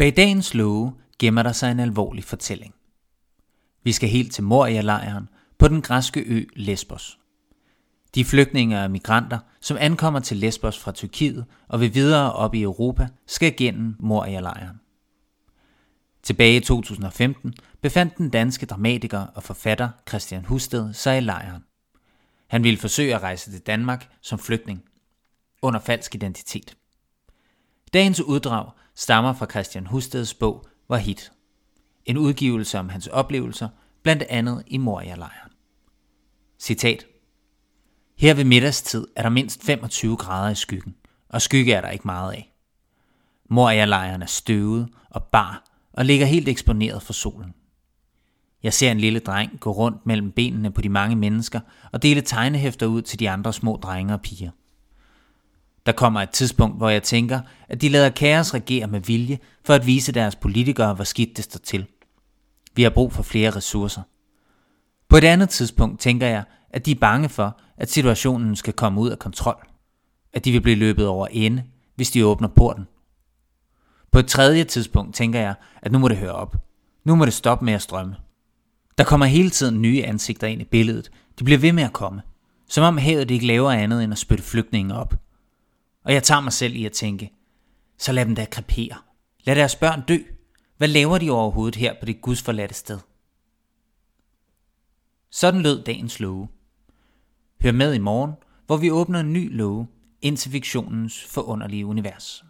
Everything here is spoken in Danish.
Bag dagens love gemmer der sig en alvorlig fortælling. Vi skal helt til Moria-lejren på den græske ø Lesbos. De flygtninge og migranter, som ankommer til Lesbos fra Tyrkiet og vil videre op i Europa, skal gennem Moria-lejren. Tilbage i 2015 befandt den danske dramatiker og forfatter Christian Husted sig i lejren. Han ville forsøge at rejse til Danmark som flygtning under falsk identitet. Dagens uddrag stammer fra Christian Husteds bog Hit. En udgivelse om hans oplevelser, blandt andet i Moria-lejren. Citat. Her ved middagstid er der mindst 25 grader i skyggen, og skygge er der ikke meget af. Moria-lejren er støvet og bar og ligger helt eksponeret for solen. Jeg ser en lille dreng gå rundt mellem benene på de mange mennesker og dele tegnehæfter ud til de andre små drenge og piger. Der kommer et tidspunkt, hvor jeg tænker, at de lader kaos regere med vilje for at vise deres politikere, hvor skidt det står til. Vi har brug for flere ressourcer. På et andet tidspunkt tænker jeg, at de er bange for, at situationen skal komme ud af kontrol. At de vil blive løbet over ende, hvis de åbner porten. På et tredje tidspunkt tænker jeg, at nu må det høre op. Nu må det stoppe med at strømme. Der kommer hele tiden nye ansigter ind i billedet. De bliver ved med at komme. Som om havet ikke laver andet end at spytte flygtninge op. Og jeg tager mig selv i at tænke, så lad dem da krepere. Lad deres børn dø. Hvad laver de overhovedet her på det gudsforladte sted? Sådan lød dagens love. Hør med i morgen, hvor vi åbner en ny love ind til fiktionens forunderlige univers.